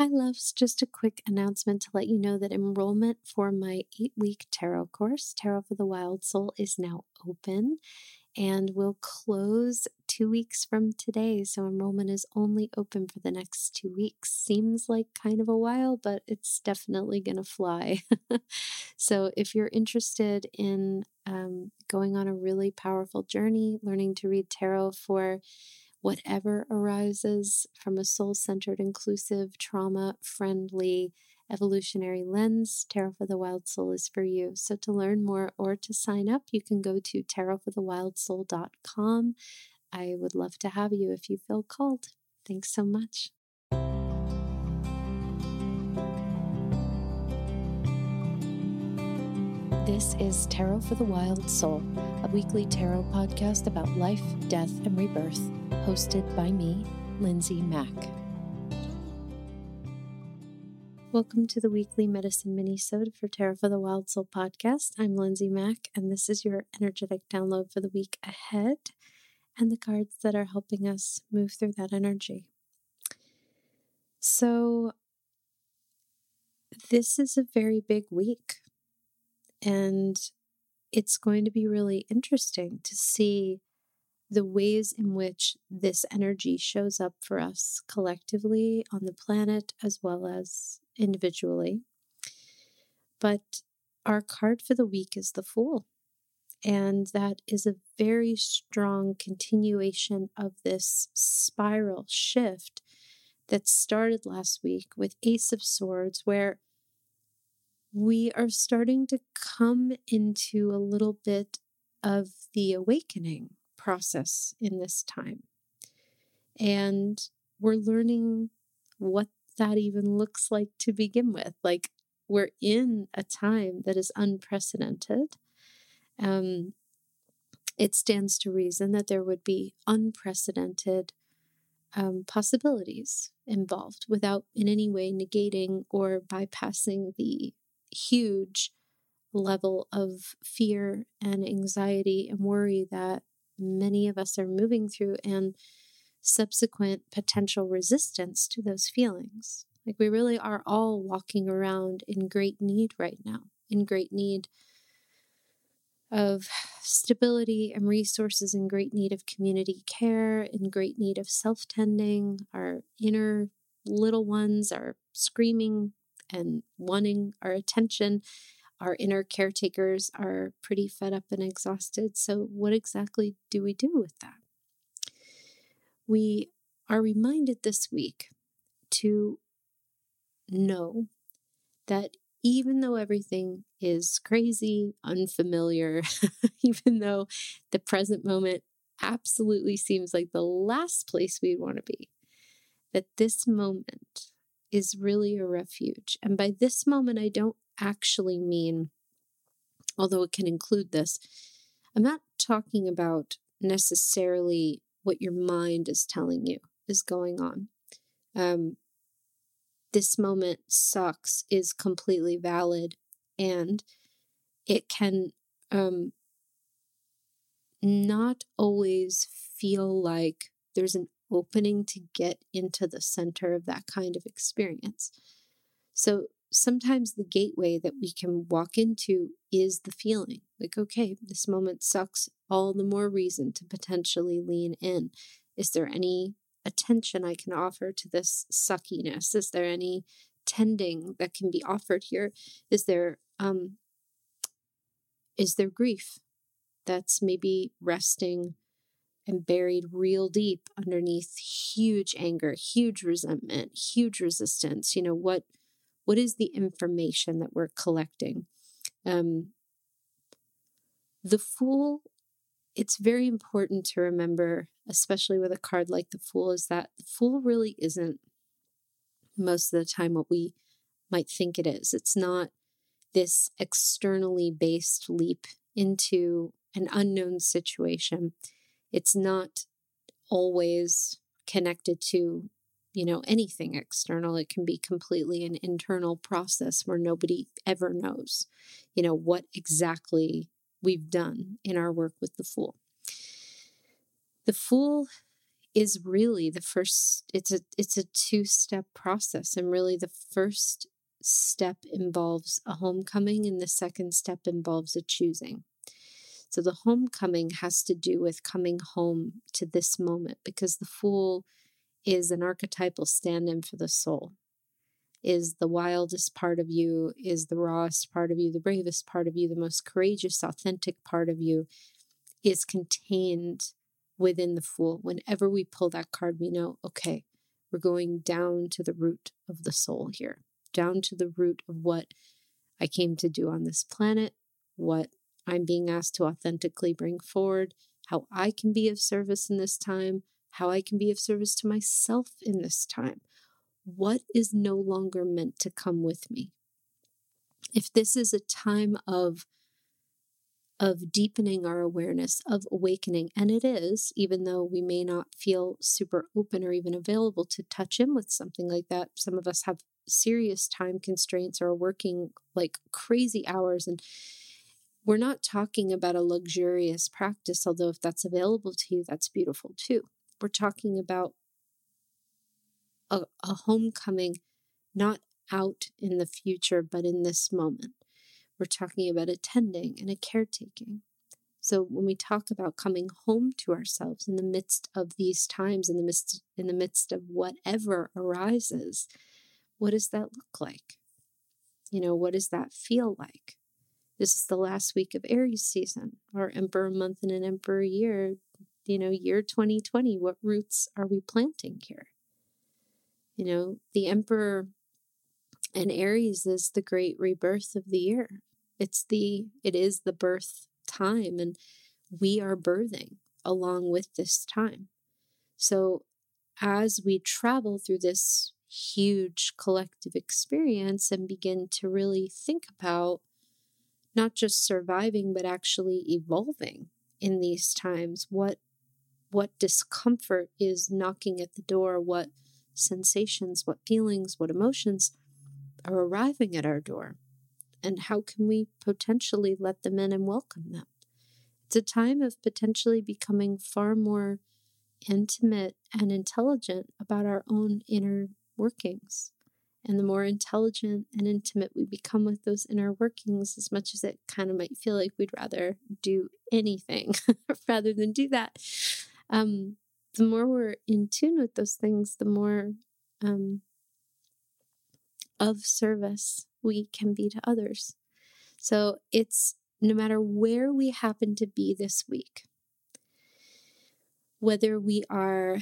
Hi, loves. Just a quick announcement to let you know that enrollment for my eight week tarot course, Tarot for the Wild Soul, is now open and will close two weeks from today. So enrollment is only open for the next two weeks. Seems like kind of a while, but it's definitely going to fly. so if you're interested in um, going on a really powerful journey, learning to read tarot for whatever arises from a soul centered, inclusive, trauma friendly, evolutionary lens, Tarot for the Wild Soul is for you. So, to learn more or to sign up, you can go to tarotforthewildsoul.com. I would love to have you if you feel called. Thanks so much. This is Tarot for the Wild Soul, a weekly tarot podcast about life, death, and rebirth, hosted by me, Lindsay Mack. Welcome to the weekly medicine mini-sode for Tarot for the Wild Soul podcast. I'm Lindsay Mack, and this is your energetic download for the week ahead and the cards that are helping us move through that energy. So, this is a very big week and it's going to be really interesting to see the ways in which this energy shows up for us collectively on the planet as well as individually. But our card for the week is the Fool. And that is a very strong continuation of this spiral shift that started last week with Ace of Swords, where we are starting to come into a little bit of the awakening process in this time. And we're learning what that even looks like to begin with. Like, we're in a time that is unprecedented. Um, it stands to reason that there would be unprecedented um, possibilities involved without in any way negating or bypassing the huge level of fear and anxiety and worry that many of us are moving through and subsequent potential resistance to those feelings. Like we really are all walking around in great need right now, in great need of stability and resources, in great need of community care, in great need of self tending. Our inner little ones are screaming and wanting our attention. Our inner caretakers are pretty fed up and exhausted. So, what exactly do we do with that? We are reminded this week to know that even though everything is crazy, unfamiliar, even though the present moment absolutely seems like the last place we'd want to be, that this moment is really a refuge. And by this moment, I don't actually mean, although it can include this, I'm not talking about necessarily what your mind is telling you is going on. Um, this moment sucks is completely valid and it can um, not always feel like there's an opening to get into the center of that kind of experience. So sometimes the gateway that we can walk into is the feeling like, okay, this moment sucks, all the more reason to potentially lean in. Is there any attention I can offer to this suckiness? Is there any tending that can be offered here? Is there um is there grief that's maybe resting and buried real deep underneath huge anger, huge resentment, huge resistance. You know, what what is the information that we're collecting? Um, the fool, it's very important to remember, especially with a card like the fool, is that the fool really isn't most of the time what we might think it is. It's not this externally based leap into an unknown situation it's not always connected to you know anything external it can be completely an internal process where nobody ever knows you know what exactly we've done in our work with the fool. The fool is really the first it's a it's a two step process and really the first step involves a homecoming and the second step involves a choosing. So the homecoming has to do with coming home to this moment because the fool is an archetypal stand in for the soul is the wildest part of you, is the rawest part of you, the bravest part of you, the most courageous, authentic part of you is contained within the fool. Whenever we pull that card, we know, okay, we're going down to the root of the soul here, down to the root of what I came to do on this planet, what I'm being asked to authentically bring forward, how I can be of service in this time, how I can be of service to myself in this time. What is no longer meant to come with me? If this is a time of of deepening our awareness, of awakening. And it is, even though we may not feel super open or even available to touch in with something like that. Some of us have serious time constraints or are working like crazy hours. And we're not talking about a luxurious practice, although if that's available to you, that's beautiful too. We're talking about a, a homecoming, not out in the future, but in this moment. We're talking about attending and a caretaking. So when we talk about coming home to ourselves in the midst of these times, in the midst in the midst of whatever arises, what does that look like? You know, what does that feel like? This is the last week of Aries season, our Emperor month and an Emperor year. You know, year 2020. What roots are we planting here? You know, the Emperor and Aries is the great rebirth of the year. It's the it is the birth time and we are birthing along with this time. So as we travel through this huge collective experience and begin to really think about not just surviving but actually evolving in these times what what discomfort is knocking at the door what sensations what feelings what emotions are arriving at our door and how can we potentially let them in and welcome them? It's a time of potentially becoming far more intimate and intelligent about our own inner workings. And the more intelligent and intimate we become with those inner workings, as much as it kind of might feel like we'd rather do anything rather than do that, um, the more we're in tune with those things, the more um, of service we can be to others. So it's no matter where we happen to be this week, whether we are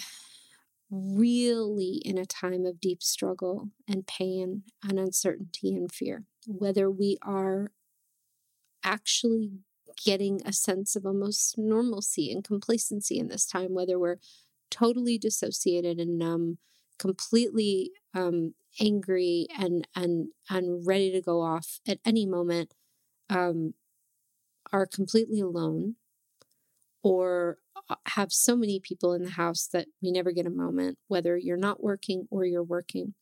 really in a time of deep struggle and pain and uncertainty and fear, whether we are actually getting a sense of almost normalcy and complacency in this time, whether we're totally dissociated and numb, completely um, angry and and and ready to go off at any moment um, are completely alone or uh, have so many people in the house that we never get a moment whether you're not working or you're working.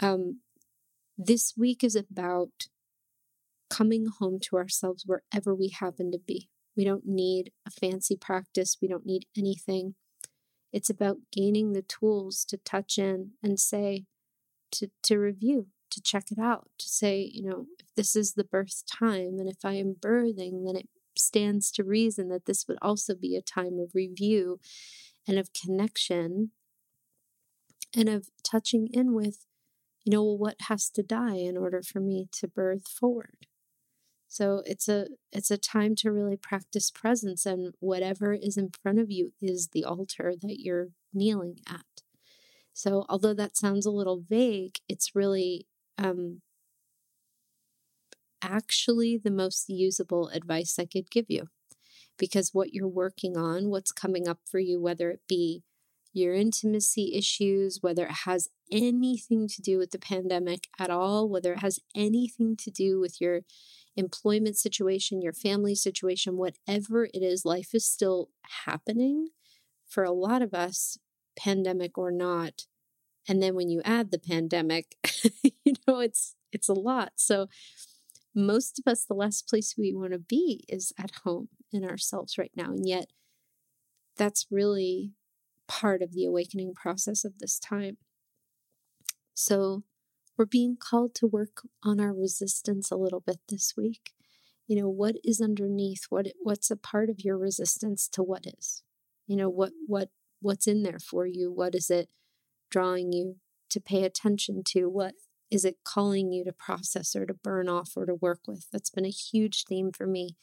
Um, this week is about coming home to ourselves wherever we happen to be. We don't need a fancy practice. We don't need anything. It's about gaining the tools to touch in and say to, to review, to check it out, to say, you know, if this is the birth time and if I am birthing, then it stands to reason that this would also be a time of review and of connection and of touching in with, you know, what has to die in order for me to birth forward. So it's a it's a time to really practice presence and whatever is in front of you is the altar that you're kneeling at. So, although that sounds a little vague, it's really um, actually the most usable advice I could give you. Because what you're working on, what's coming up for you, whether it be your intimacy issues, whether it has anything to do with the pandemic at all, whether it has anything to do with your employment situation, your family situation, whatever it is, life is still happening. For a lot of us, pandemic or not. And then when you add the pandemic, you know, it's it's a lot. So most of us, the last place we want to be is at home in ourselves right now. And yet that's really part of the awakening process of this time. So, we're being called to work on our resistance a little bit this week. You know, what is underneath? What what's a part of your resistance to what is? You know, what what what's in there for you? What is it drawing you to pay attention to? What is it calling you to process or to burn off or to work with? That's been a huge theme for me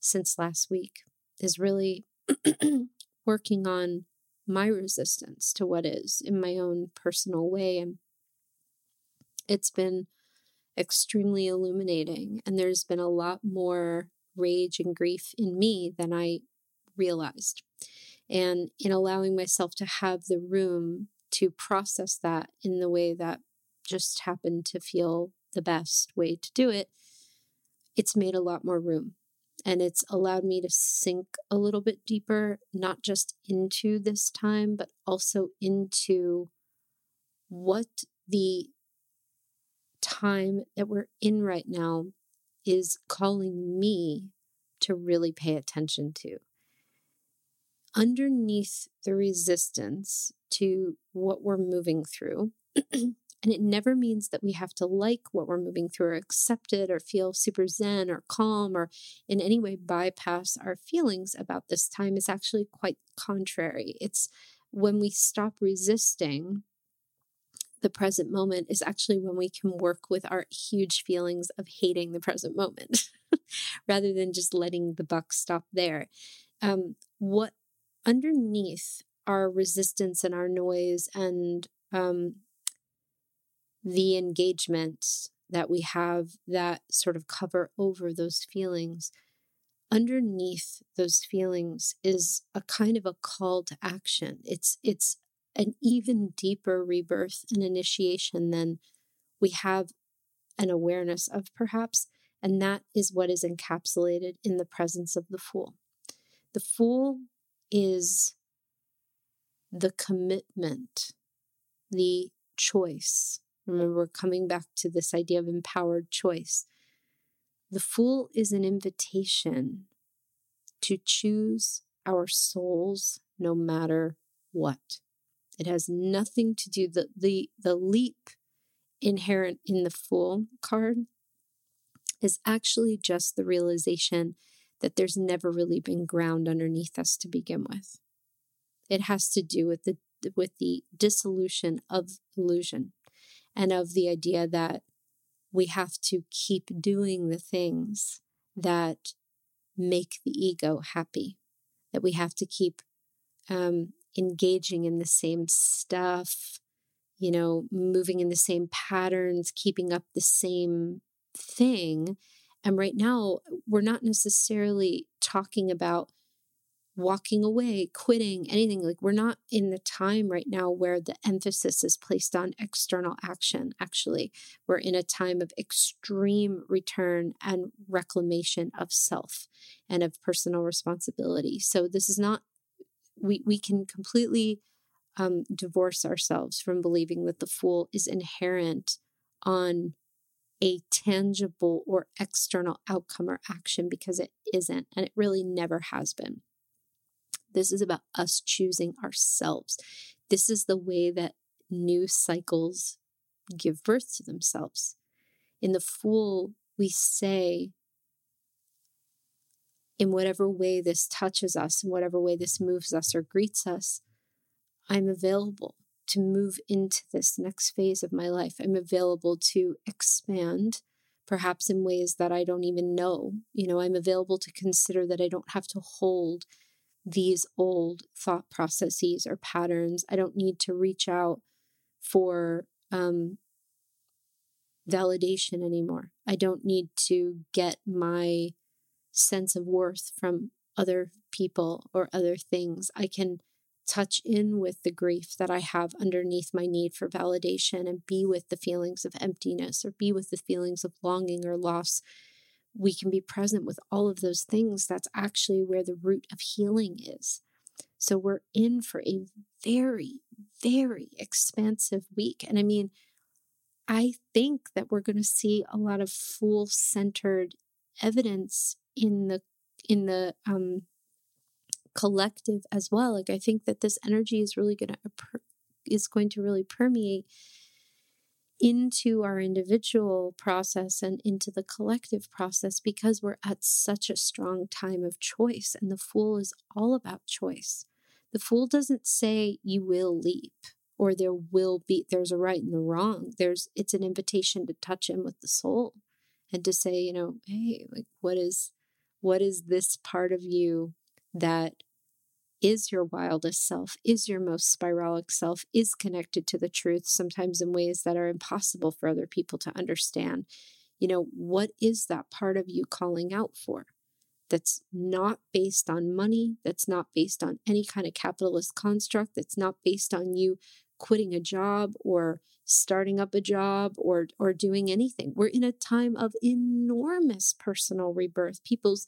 since last week, is really working on my resistance to what is in my own personal way. And it's been extremely illuminating. And there's been a lot more rage and grief in me than I realized. And in allowing myself to have the room to process that in the way that just happened to feel the best way to do it, it's made a lot more room. And it's allowed me to sink a little bit deeper, not just into this time, but also into what the time that we're in right now is calling me to really pay attention to. Underneath the resistance to what we're moving through, And it never means that we have to like what we're moving through or accept it or feel super zen or calm or in any way bypass our feelings about this time. It's actually quite contrary. It's when we stop resisting the present moment is actually when we can work with our huge feelings of hating the present moment rather than just letting the buck stop there. Um, what underneath our resistance and our noise and um, the engagements that we have that sort of cover over those feelings. Underneath those feelings is a kind of a call to action. It's it's an even deeper rebirth and initiation than we have an awareness of, perhaps. And that is what is encapsulated in the presence of the Fool. The Fool is the commitment, the choice, Remember, we're coming back to this idea of empowered choice. The Fool is an invitation to choose our souls no matter what. It has nothing to do the the the leap inherent in the Fool card is actually just the realization that there's never really been ground underneath us to begin with. It has to do with the with the dissolution of illusion and of the idea that we have to keep doing the things that make the ego happy, that we have to keep um, engaging in the same stuff, you know, moving in the same patterns, keeping up the same thing. And right now, we're not necessarily talking about walking away, quitting, anything. Like we're not in the time right now where the emphasis is placed on external action. Actually, we're in a time of extreme return and reclamation of self and of personal responsibility. So this is not, we, we can completely um, divorce ourselves from believing that the fool is inherent on a tangible or external outcome or action because it isn't, and it really never has been. This is about us choosing ourselves. This is the way that new cycles give birth to themselves. In the Fool, we say, in whatever way this touches us, in whatever way this moves us or greets us, I'm available to move into this next phase of my life. I'm available to expand, perhaps in ways that I don't even know. You know, I'm available to consider that I don't have to hold these old thought processes or patterns. I don't need to reach out for um, validation anymore. I don't need to get my sense of worth from other people or other things. I can touch in with the grief that I have underneath my need for validation and be with the feelings of emptiness or be with the feelings of longing or loss we can be present with all of those things, that's actually where the root of healing is. So we're in for a very, very expansive week. And I mean, I think that we're going to see a lot of fool centered evidence in the in the um, collective as well. Like I think that this energy is really going to is going to really permeate into our individual process and into the collective process because we're at such a strong time of choice and the fool is all about choice. The fool doesn't say you will leap or there will be there's a right and a wrong. There's it's an invitation to touch in with the soul and to say, you know, hey, like what is what is this part of you that is your wildest self, is your most spiralic self, is connected to the truth, sometimes in ways that are impossible for other people to understand. You know, what is that part of you calling out for? That's not based on money, that's not based on any kind of capitalist construct, that's not based on you quitting a job or starting up a job or or doing anything. We're in a time of enormous personal rebirth. People's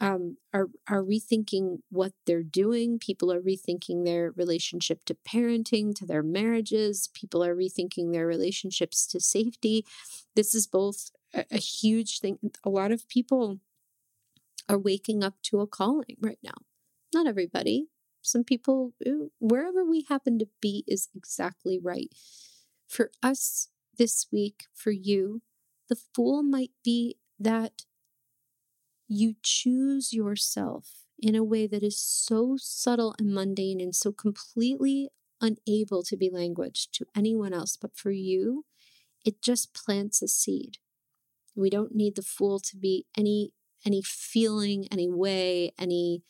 um, are are rethinking what they're doing. People are rethinking their relationship to parenting, to their marriages. People are rethinking their relationships to safety. This is both a, a huge thing. A lot of people are waking up to a calling right now. Not everybody. Some people, wherever we happen to be, is exactly right. For us this week, for you, the fool might be that you choose yourself in a way that is so subtle and mundane and so completely unable to be language to anyone else. But for you, it just plants a seed. We don't need the fool to be any any feeling, any way, any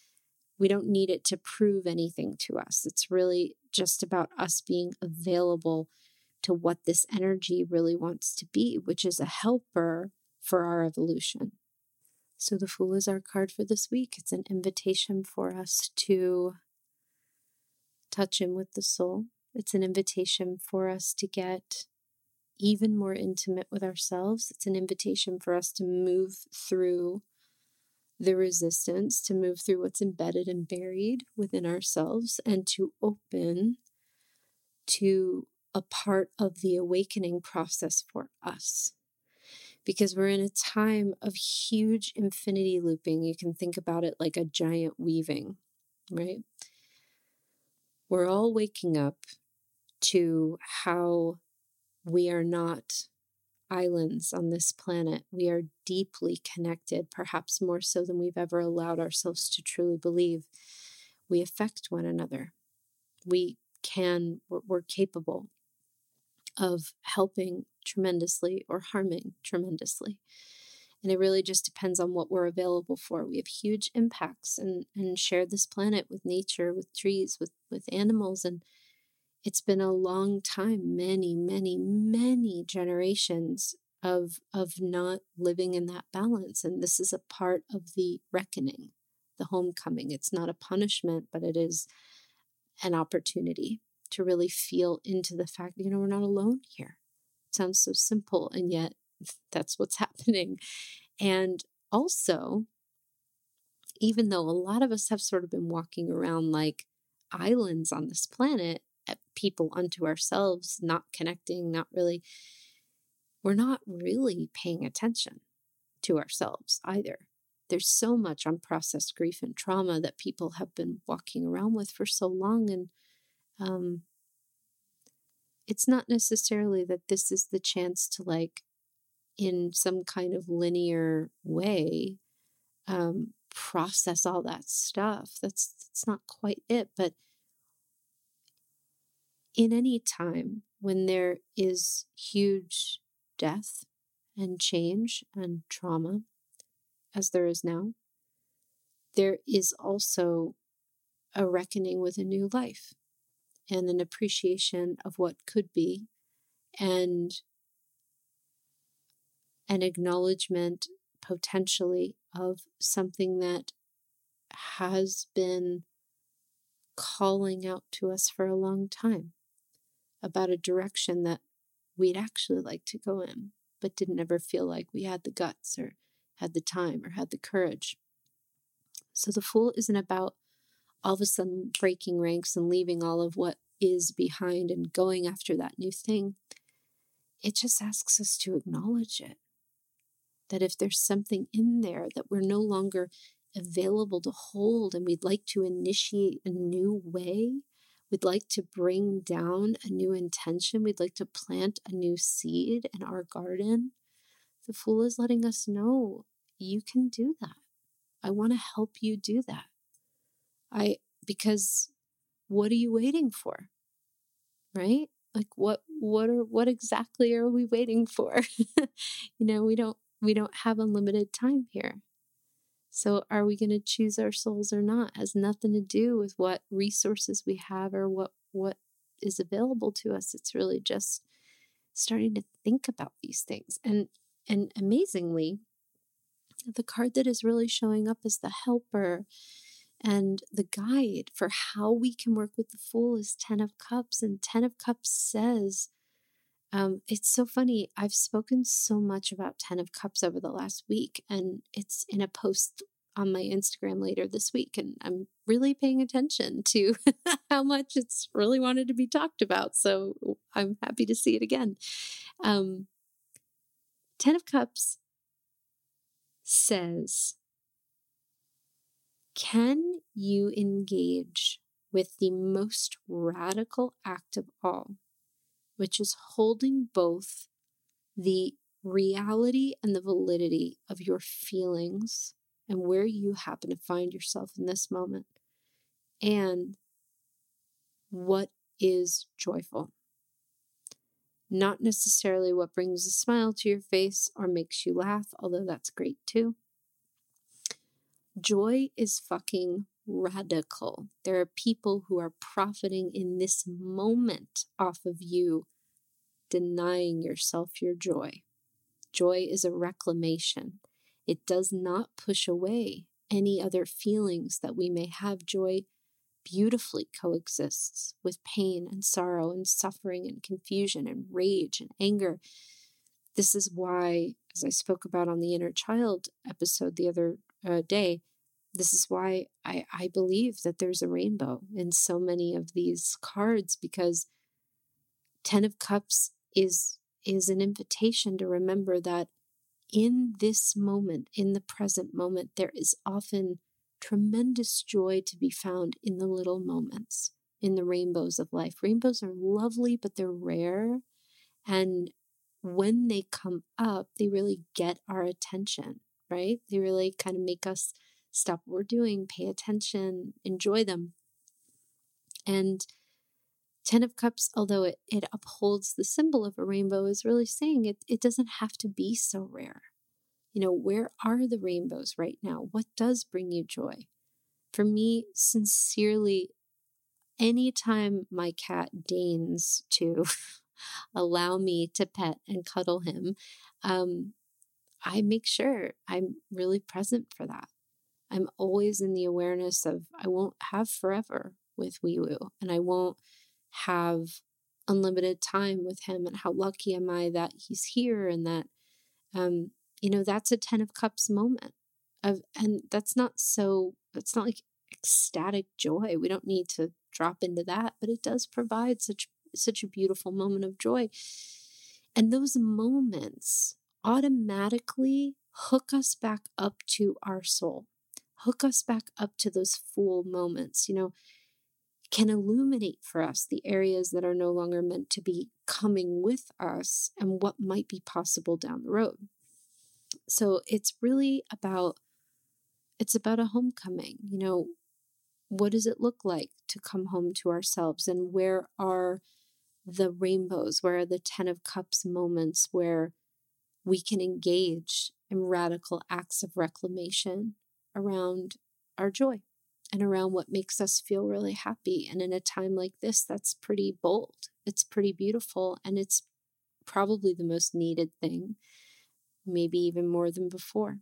we don't need it to prove anything to us. It's really just about us being available to what this energy really wants to be, which is a helper for our evolution. So, the Fool is our card for this week. It's an invitation for us to touch in with the soul. It's an invitation for us to get even more intimate with ourselves. It's an invitation for us to move through the resistance, to move through what's embedded and buried within ourselves, and to open to a part of the awakening process for us because we're in a time of huge infinity looping. You can think about it like a giant weaving, right? We're all waking up to how we are not islands on this planet. We are deeply connected, perhaps more so than we've ever allowed ourselves to truly believe. We affect one another. We can, we're, capable of helping tremendously or harming tremendously. And it really just depends on what we're available for. We have huge impacts and, and share this planet with nature, with trees, with, with animals. And it's been a long time, many, many, many generations of of not living in that balance. And this is a part of the reckoning, the homecoming. It's not a punishment, but it is an opportunity to really feel into the fact, you know, we're not alone here. It sounds so simple, and yet that's what's happening. And also, even though a lot of us have sort of been walking around like islands on this planet, people unto ourselves, not connecting, not really, we're not really paying attention to ourselves either. There's so much unprocessed grief and trauma that people have been walking around with for so long, and um, it's not necessarily that this is the chance to like in some kind of linear way um, process all that stuff that's that's not quite it but in any time when there is huge death and change and trauma as there is now there is also a reckoning with a new life and an appreciation of what could be and an acknowledgement potentially of something that has been calling out to us for a long time about a direction that we'd actually like to go in, but didn't ever feel like we had the guts or had the time or had the courage. So the Fool isn't about all of a sudden breaking ranks and leaving all of what is behind and going after that new thing. It just asks us to acknowledge it. That if there's something in there that we're no longer available to hold and we'd like to initiate a new way. We'd like to bring down a new intention. We'd like to plant a new seed in our garden. The Fool is letting us know you can do that. I want to help you do that. I, because what are you waiting for? Right? Like what, what are, what exactly are we waiting for? you know, we don't, we don't have unlimited time here. So, are we going to choose our souls or not? It has nothing to do with what resources we have or what what is available to us. It's really just starting to think about these things. And and amazingly, the card that is really showing up as the helper and the guide for how we can work with the fool is 10 of cups and 10 of cups says um, it's so funny. I've spoken so much about 10 of Cups over the last week, and it's in a post on my Instagram later this week. And I'm really paying attention to how much it's really wanted to be talked about. So I'm happy to see it again. Um, 10 of Cups says, Can you engage with the most radical act of all? Which is holding both the reality and the validity of your feelings and where you happen to find yourself in this moment, and what is joyful. Not necessarily what brings a smile to your face or makes you laugh, although that's great too. Joy is fucking radical. There are people who are profiting in this moment off of you denying yourself your joy. Joy is a reclamation. It does not push away any other feelings that we may have. Joy beautifully coexists with pain and sorrow and suffering and confusion and rage and anger. This is why, as I spoke about on the inner child episode the other uh, day, this is why I, I believe that there's a rainbow in so many of these cards because Ten of Cups is is an invitation to remember that in this moment, in the present moment, there is often tremendous joy to be found in the little moments, in the rainbows of life. Rainbows are lovely, but they're rare. And when they come up, they really get our attention, right? They really kind of make us stop what we're doing, pay attention, enjoy them. And Ten of Cups, although it, it upholds the symbol of a rainbow, is really saying it, it doesn't have to be so rare. You know, where are the rainbows right now? What does bring you joy? For me, sincerely, anytime my cat deigns to allow me to pet and cuddle him, um, I make sure I'm really present for that. I'm always in the awareness of I won't have forever with Wee Woo, and I won't have unlimited time with him. And how lucky am I that he's here and that, um, you know, that's a 10 of cups moment of, and that's not so, it's not like ecstatic joy. We don't need to drop into that, but it does provide such, such a beautiful moment of joy. And those moments automatically hook us back up to our soul hook us back up to those fool moments, you know, can illuminate for us the areas that are no longer meant to be coming with us and what might be possible down the road. So it's really about it's about a homecoming. You know, what does it look like to come home to ourselves and where are the rainbows? Where are the 10 of cups moments where we can engage in radical acts of reclamation around our joy and around what makes us feel really happy. And in a time like this, that's pretty bold. It's pretty beautiful. And it's probably the most needed thing, maybe even more than before.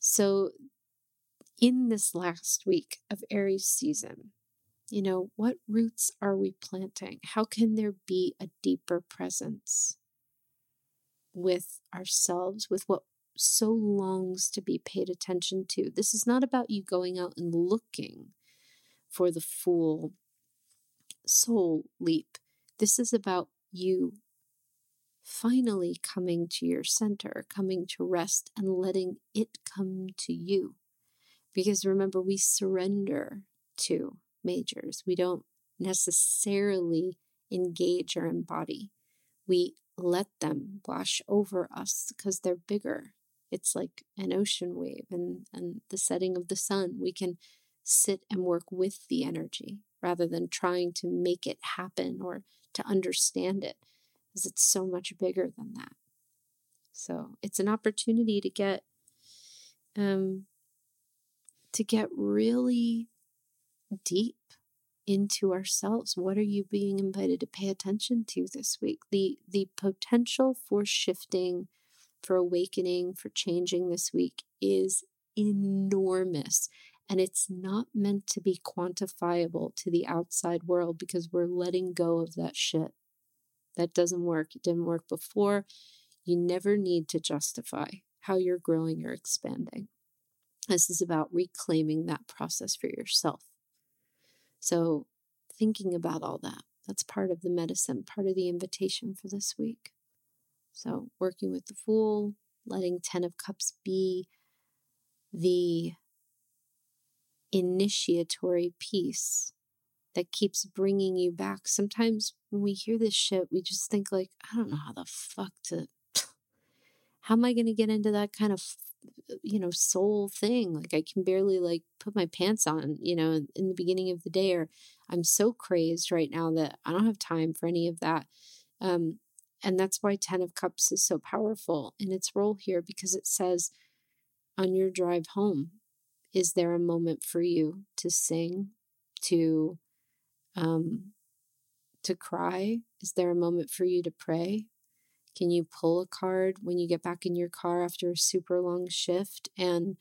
So, in this last week of Aries season, you know, what roots are we planting? How can there be a deeper presence with ourselves, with what so longs to be paid attention to. This is not about you going out and looking for the full soul leap. This is about you finally coming to your center, coming to rest and letting it come to you. Because remember, we surrender to majors. We don't necessarily engage or embody. We let them wash over us because they're bigger. It's like an ocean wave and, and the setting of the sun. We can sit and work with the energy rather than trying to make it happen or to understand it, because it's so much bigger than that. So it's an opportunity to get um, to get really deep into ourselves. What are you being invited to pay attention to this week? The the potential for shifting, for awakening, for changing this week is enormous. And it's not meant to be quantifiable to the outside world because we're letting go of that shit. That doesn't work. It didn't work before. You never need to justify how you're growing or expanding. This is about reclaiming that process for yourself. So, thinking about all that, that's part of the medicine, part of the invitation for this week. So, working with the Fool, letting 10 of Cups be the initiatory piece that keeps bringing you back. Sometimes when we hear this shit, we just think, like, I don't know how the fuck to, how am I going to get into that kind of you know soul thing like i can barely like put my pants on you know in the beginning of the day or i'm so crazed right now that i don't have time for any of that um and that's why 10 of cups is so powerful in its role here because it says on your drive home is there a moment for you to sing to um to cry? Is there a moment for you to pray? Can you pull a card when you get back in your car after a super long shift and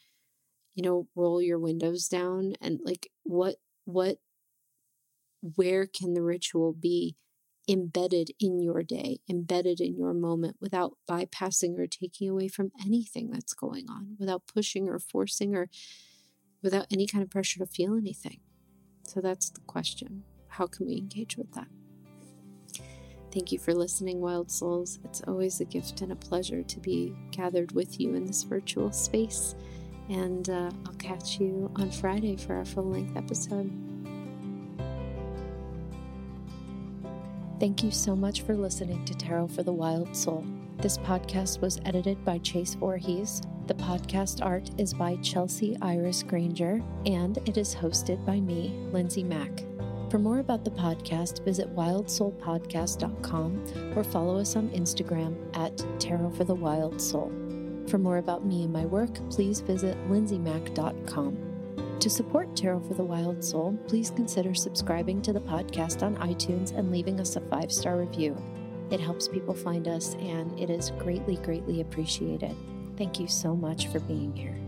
you know roll your windows down? And like what what where can the ritual be embedded in your day, embedded in your moment without bypassing or taking away from anything that's going on, without pushing or forcing or without any kind of pressure to feel anything. So that's the question. How can we engage with that? Thank you for listening, Wild Souls. It's always a gift and a pleasure to be gathered with you in this virtual space. And uh, I'll catch you on Friday for our full length episode. Thank you so much for listening to Tarot for the Wild Soul. This podcast was edited by Chase Voorhees. The podcast art is by Chelsea Iris Granger, and it is hosted by me, Lindsay Mack. For more about the podcast, visit wildsoulpodcast.com or follow us on Instagram at Tarot for the Wild Soul. For more about me and my work, please visit lindsaymack.com. To support Tarot for the Wild Soul, please consider subscribing to the podcast on iTunes and leaving us a five star review. It helps people find us and it is greatly, greatly appreciated. Thank you so much for being here.